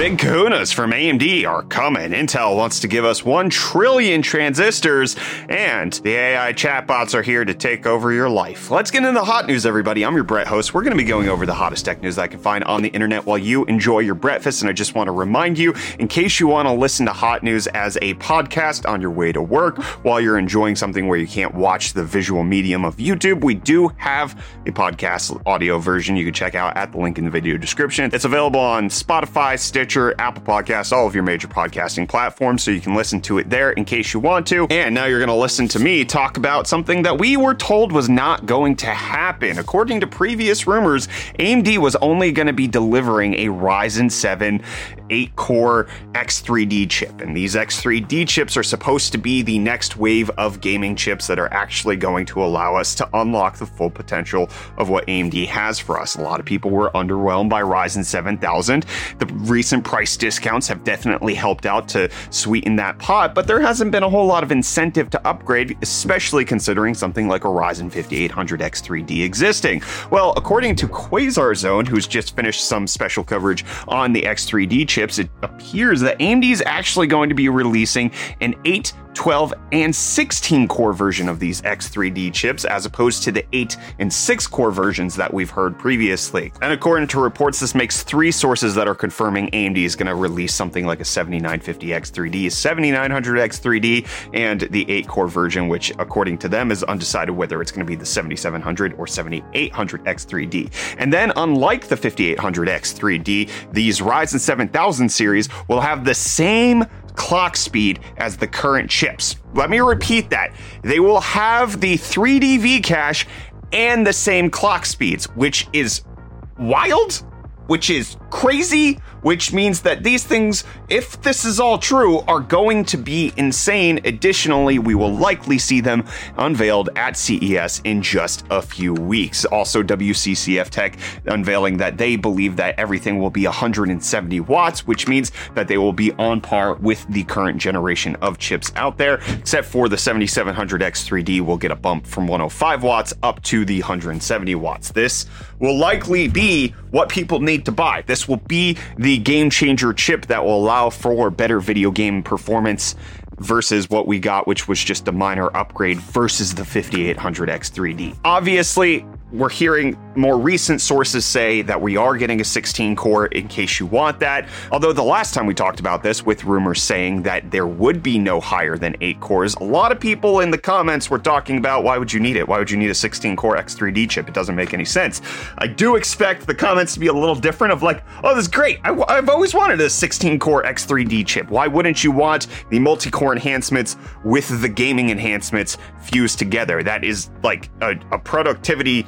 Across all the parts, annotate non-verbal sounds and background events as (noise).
Big kahunas from AMD are coming. Intel wants to give us 1 trillion transistors, and the AI chatbots are here to take over your life. Let's get into the hot news, everybody. I'm your Brett host. We're going to be going over the hottest tech news that I can find on the internet while you enjoy your breakfast. And I just want to remind you, in case you want to listen to hot news as a podcast on your way to work while you're enjoying something where you can't watch the visual medium of YouTube, we do have a podcast audio version you can check out at the link in the video description. It's available on Spotify, Stitch, Stitcher, Apple Podcasts, all of your major podcasting platforms, so you can listen to it there in case you want to. And now you're going to listen to me talk about something that we were told was not going to happen. According to previous rumors, AMD was only going to be delivering a Ryzen 7 8 core X3D chip. And these X3D chips are supposed to be the next wave of gaming chips that are actually going to allow us to unlock the full potential of what AMD has for us. A lot of people were underwhelmed by Ryzen 7000. The recent recent price discounts have definitely helped out to sweeten that pot, but there hasn't been a whole lot of incentive to upgrade, especially considering something like a Ryzen 5800 X3D existing. Well, according to Quasar Zone, who's just finished some special coverage on the X3D chips, it appears that AMD is actually going to be releasing an 8 12, and 16 core version of these X3D chips, as opposed to the 8 and 6 core versions that we've heard previously. And according to reports, this makes three sources that are confirming AMD is going to release something like a 7950X3D, 7900X3D, and the 8 core version, which according to them is undecided whether it's going to be the 7700 or 7800X3D. And then, unlike the 5800X3D, these Ryzen 7000 series will have the same clock speed as the current chips. Let me repeat that. They will have the 3D V cache and the same clock speeds, which is wild, which is crazy, which means that these things, if this is all true, are going to be insane. Additionally, we will likely see them unveiled at CES in just a few weeks. Also, WCCF Tech unveiling that they believe that everything will be 170 watts, which means that they will be on par with the current generation of chips out there, except for the 7700X3D will get a bump from 105 watts up to the 170 watts. This will likely be what people need to buy. This will be the game changer chip that will allow for better video game performance versus what we got, which was just a minor upgrade versus the 5800X 3D. Obviously, we're hearing more recent sources say that we are getting a 16 core in case you want that. Although the last time we talked about this with rumors saying that there would be no higher than 8 cores, a lot of people in the comments were talking about why would you need it? Why would you need a 16 core X3D chip? It doesn't make any sense. I do expect the comments to be a little different of like, oh, this is great. I, have always wanted a 16 core X3D chip. Why wouldn't you want the multi core enhancements with the gaming enhancements fused together? That is like a, a productivity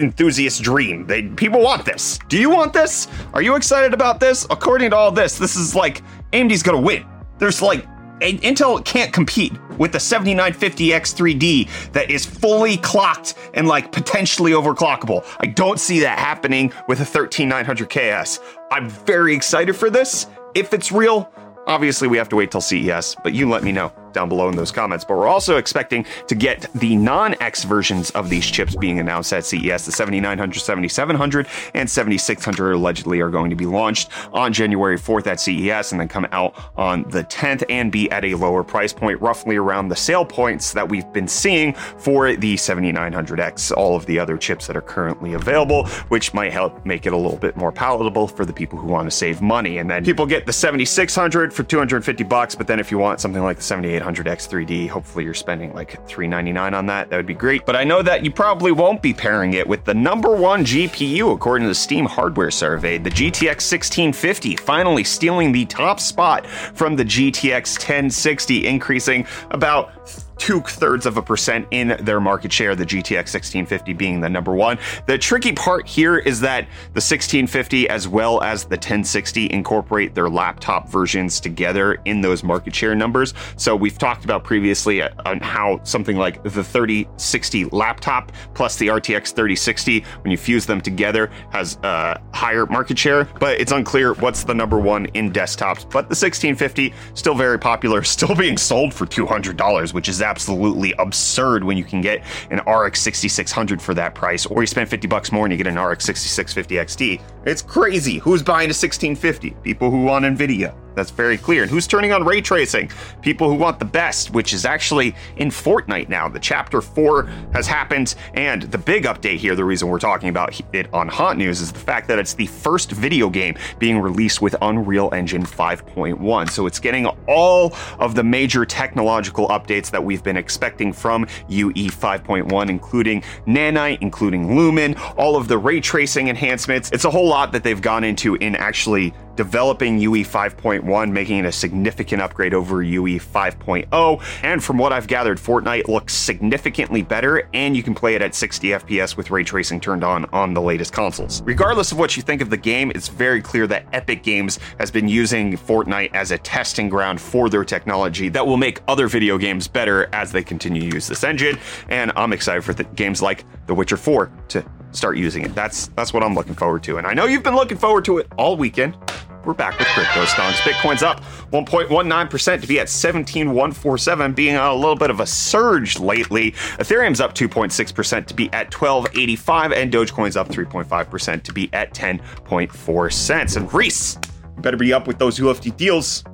enthusiast dream. They people want this. Do you want this? Are you excited about this? According to all this, this is like AMD's gonna win. There's like Intel can't compete with the 7950X3D that is fully clocked and like potentially overclockable. I don't see that happening with a 13900KS. I'm very excited for this. If it's real, obviously we have to wait till CES, but you let me know down below in those comments. But we're also expecting to get the non X versions of these chips being announced at CES. The 7900, 7700, and 7600 allegedly are going to be launched on January 4th at CES and then come out on the 10th and be at a lower price point, roughly around the sale points that we've been seeing for the 7900X, all of the other chips that are currently available, which might help make it a little bit more palatable for the people who want to save money. And then people get the 7600 for 250 bucks, but then if you want something like the 7800, 800X3D. Hopefully, you're spending like 399 on that. That would be great. But I know that you probably won't be pairing it with the number one GPU according to the Steam hardware survey, the GTX 1650, finally stealing the top spot from the GTX 1060, increasing about two thirds of a percent in their market share, the GTX 1650 being the number one. The tricky part here is that the 1650 as well as the 1060 incorporate their laptop versions together in those market share numbers. So we've talked about previously uh, on how something like the 3060 laptop plus the RTX 3060, when you fuse them together, has a higher market share, but it's unclear what's the number one in desktops. But the 1650 still very popular, (laughs) still being sold for $200, which is absolutely absurd when you can get an RX 6600 for that price, or you spend 50 bucks more and you get an RX 6650 XT. It's crazy. Who's buying a 1650? People who want NVIDIA. That's very clear. And who's turning on ray tracing? People who want the best, which is actually in Fortnite now. The chapter 4 has happened, and the big update here, the reason we're talking about it on Hot News, is the fact that it's the first video game being released with Unreal Engine 5.1. So it's getting all of the major technological updates that we've been expecting from UE 5.1, including Nanite, including Lumen, all of the ray tracing enhancements. It's a whole lot that they've gone into in actually developing UE 5.1, making it a significant upgrade over UE 5.0. And from what I've gathered, Fortnite looks significantly better, and you can play it at 60 FPS with ray tracing turned on on the latest consoles. Regardless of what you think of the game, it's very clear that Epic Games has been using Fortnite as a testing ground for their technology that will make other video games better as they continue to use this engine. And I'm excited for games like The Witcher 4 to start using it. That's that's what I'm looking forward to. And I know you've been looking forward to it all weekend. We're back with crypto stonks. Bitcoin's up 1.19% to be at 17,147, being on a little bit of a surge lately. Ethereum's up 2.6% to be at 1285, and Dogecoin's up 3.5% to be at 10.4 cents. And Reese, better be up with those UFD deals.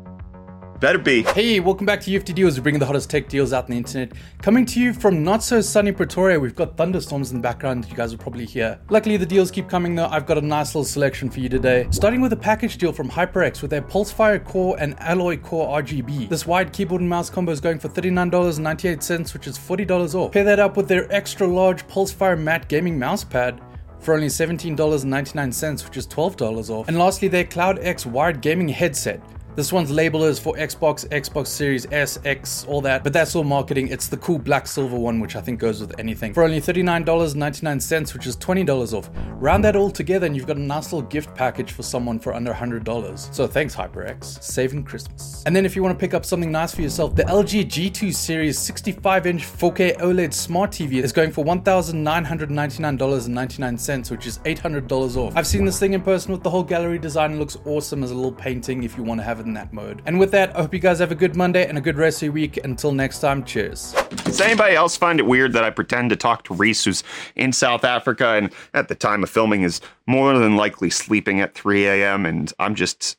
Better be. Hey, welcome back to UFD Deals. We're bringing the hottest tech deals out on the internet. Coming to you from not so sunny Pretoria, we've got thunderstorms in the background that you guys will probably hear. Luckily, the deals keep coming though. I've got a nice little selection for you today. Starting with a package deal from HyperX with their Pulsefire Core and Alloy Core RGB. This wide keyboard and mouse combo is going for $39.98, which is $40 off. Pair that up with their extra large Pulsefire matte gaming mouse pad for only $17.99, which is $12 off. And lastly, their Cloud X wired gaming headset. This one's label is for Xbox, Xbox Series S, X, all that, but that's all marketing. It's the cool black silver one, which I think goes with anything. For only $39.99, which is $20 off. Round that all together, and you've got a nice little gift package for someone for under $100. So thanks, HyperX. Saving Christmas. And then if you want to pick up something nice for yourself, the LG G2 Series 65 inch 4K OLED Smart TV is going for $1,999.99, which is $800 off. I've seen this thing in person with the whole gallery design. It looks awesome as a little painting if you want to have it in that mode. And with that, I hope you guys have a good Monday and a good rest of your week. Until next time, cheers. Does anybody else find it weird that I pretend to talk to Reese, who's in South Africa and at the time of filming is more than likely sleeping at 3 a.m. and I'm just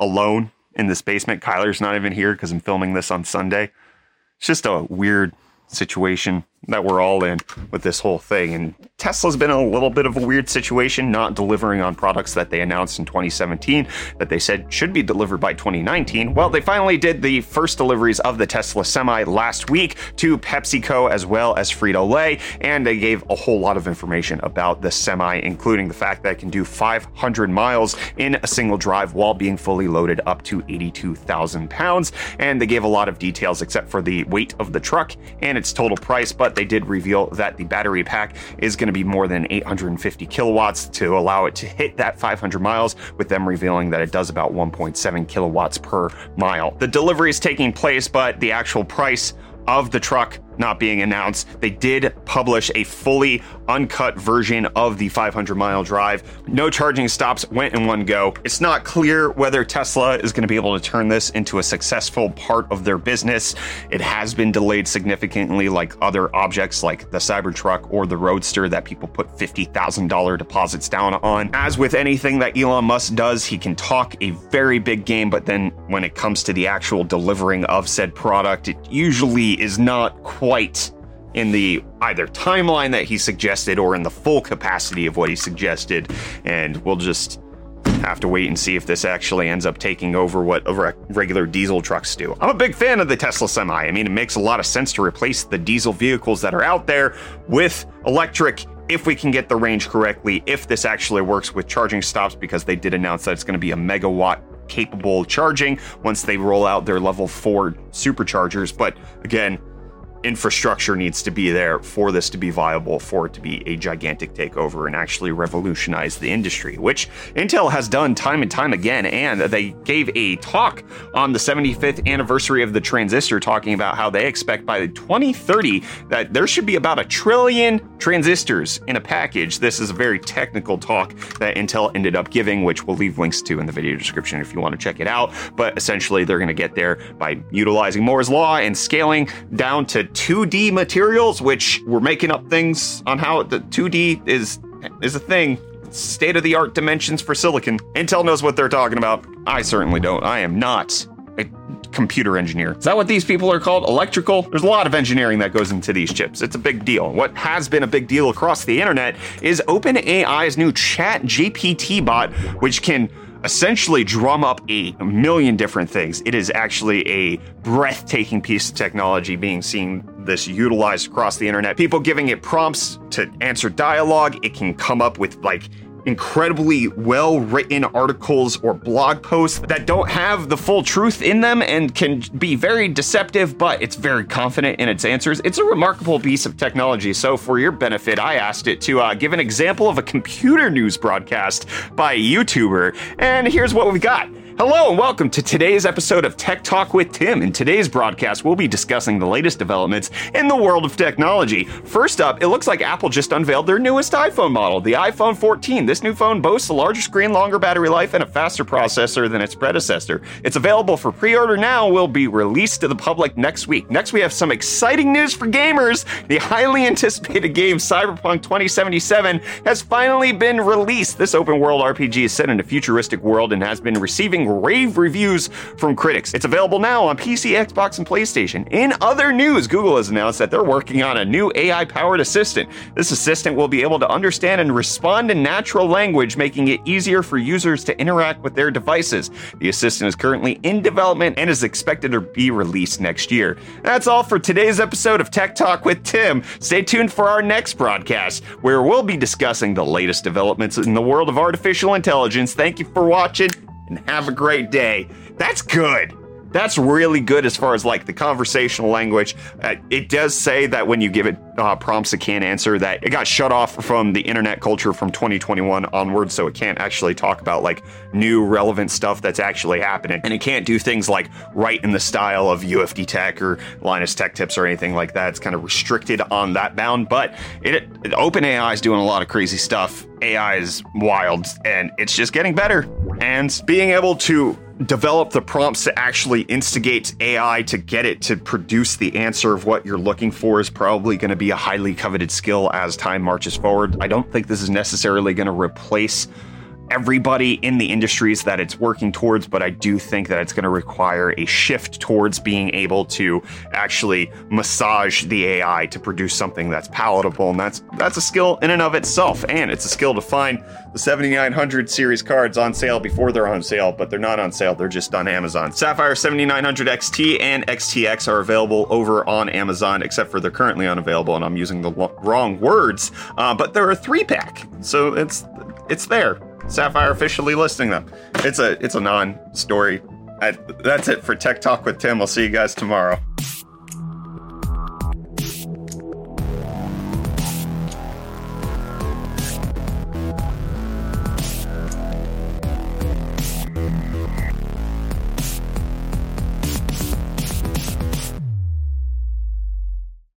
alone in this basement? Kyler's not even here because I'm filming this on Sunday. It's just a weird situation that we're all in with this whole thing. And Tesla's been in a little bit of a weird situation, not delivering on products that they announced in 2017 that they said should be delivered by 2019. Well, they finally did the first deliveries of the Tesla Semi last week to PepsiCo as well as Frito Lay, and they gave a whole lot of information about the Semi, including the fact that it can do 500 miles in a single drive while being fully loaded up to 82,000 pounds. And they gave a lot of details except for the weight of the truck and its total price, but they did reveal that the battery pack is going to be more than 850 kilowatts to allow it to hit that 500 miles, with them revealing that it does about 1.7 kilowatts per mile. The delivery is taking place, but the actual price of the truck not being announced. They did publish a fully uncut version of the 500 mile drive. No charging stops, went in one go. It's not clear whether Tesla is going to be able to turn this into a successful part of their business. It has been delayed significantly, like other objects like the Cybertruck or the Roadster that people put $50,000 deposits down on. As with anything that Elon Musk does, he can talk a very big game, but then when it comes to the actual delivering of said product, it usually is not quite in the either timeline that he suggested or in the full capacity of what he suggested. And we'll just have to wait and see if this actually ends up taking over what regular diesel trucks do. I'm a big fan of the Tesla Semi. I mean, it makes a lot of sense to replace the diesel vehicles that are out there with electric if we can get the range correctly, if this actually works with charging stops, because they did announce that it's going to be a megawatt capable charging once they roll out their level 4 superchargers. But again, infrastructure needs to be there for this to be viable, for it to be a gigantic takeover and actually revolutionize the industry, which Intel has done time and time again. And they gave a talk on the 75th anniversary of the transistor, talking about how they expect by 2030 that there should be about a trillion transistors in a package. This is a very technical talk that Intel ended up giving, which we'll leave links to in the video description if you want to check it out. But essentially, they're going to get there by utilizing Moore's Law and scaling down to 2D materials, which we're making up things on how the 2D is is a thing. State of the art dimensions for silicon. Intel knows what they're talking about. I certainly don't. I am not a computer engineer. Is that what these people are called? Electrical? There's a lot of engineering that goes into these chips. It's a big deal. What has been a big deal across the internet is OpenAI's new Chat GPT bot, which can essentially drum up a million different things. It is actually a breathtaking piece of technology being seen this utilized across the internet. People giving it prompts to answer dialogue. It can come up with like incredibly well written articles or blog posts that don't have the full truth in them and can be very deceptive, but it's very confident in its answers. It's a remarkable piece of technology. So, for your benefit, I asked it to uh, give an example of a computer news broadcast by a YouTuber, and here's what we've got. Hello and welcome to today's episode of Tech Talk with Tim. In today's broadcast, we'll be discussing the latest developments in the world of technology. First up, it looks like Apple just unveiled their newest iPhone model, the iPhone 14. This new phone boasts a larger screen, longer battery life, and a faster processor than its predecessor. It's available for pre-order now, will be released to the public next week. Next, we have some exciting news for gamers. The highly anticipated game Cyberpunk 2077 has finally been released. This open world RPG is set in a futuristic world and has been receiving rave reviews from critics. It's available now on PC, Xbox, and PlayStation. In other news, Google has announced that they're working on a new AI powered assistant. This assistant will be able to understand and respond in natural language, making it easier for users to interact with their devices. The assistant is currently in development and is expected to be released next year. That's all for today's episode of Tech Talk with Tim. Stay tuned for our next broadcast, where we'll be discussing the latest developments in the world of artificial intelligence. Thank you for watching and have a great day. That's good. That's really good as far as like the conversational language. Uh, it does say that when you give it uh, prompts it can't answer, that it got shut off from the internet culture from 2021 onwards, so it can't actually talk about like new relevant stuff that's actually happening. And it can't do things like write in the style of UFD Tech or Linus Tech Tips or anything like that. It's kind of restricted on that bound, but it, it OpenAI is doing a lot of crazy stuff. AI is wild and it's just getting better. And being able to develop the prompts to actually instigate AI to get it to produce the answer of what you're looking for is probably going to be a highly coveted skill as time marches forward. I don't think this is necessarily going to replace everybody in the industries that it's working towards, but I do think that it's going to require a shift towards being able to actually massage the AI to produce something that's palatable, and that's that's a skill in and of itself. And it's a skill to find the 7900 series cards on sale before they're on sale, but they're not on sale; they're just on Amazon. Sapphire 7900 XT and XTX are available over on Amazon, except for they're currently unavailable, and I'm using the lo- wrong words. Uh, but they're a three pack, so it's it's there. Sapphire officially listing them. It's a it's a non-story. I, that's it for Tech Talk with Tim. We'll see you guys tomorrow.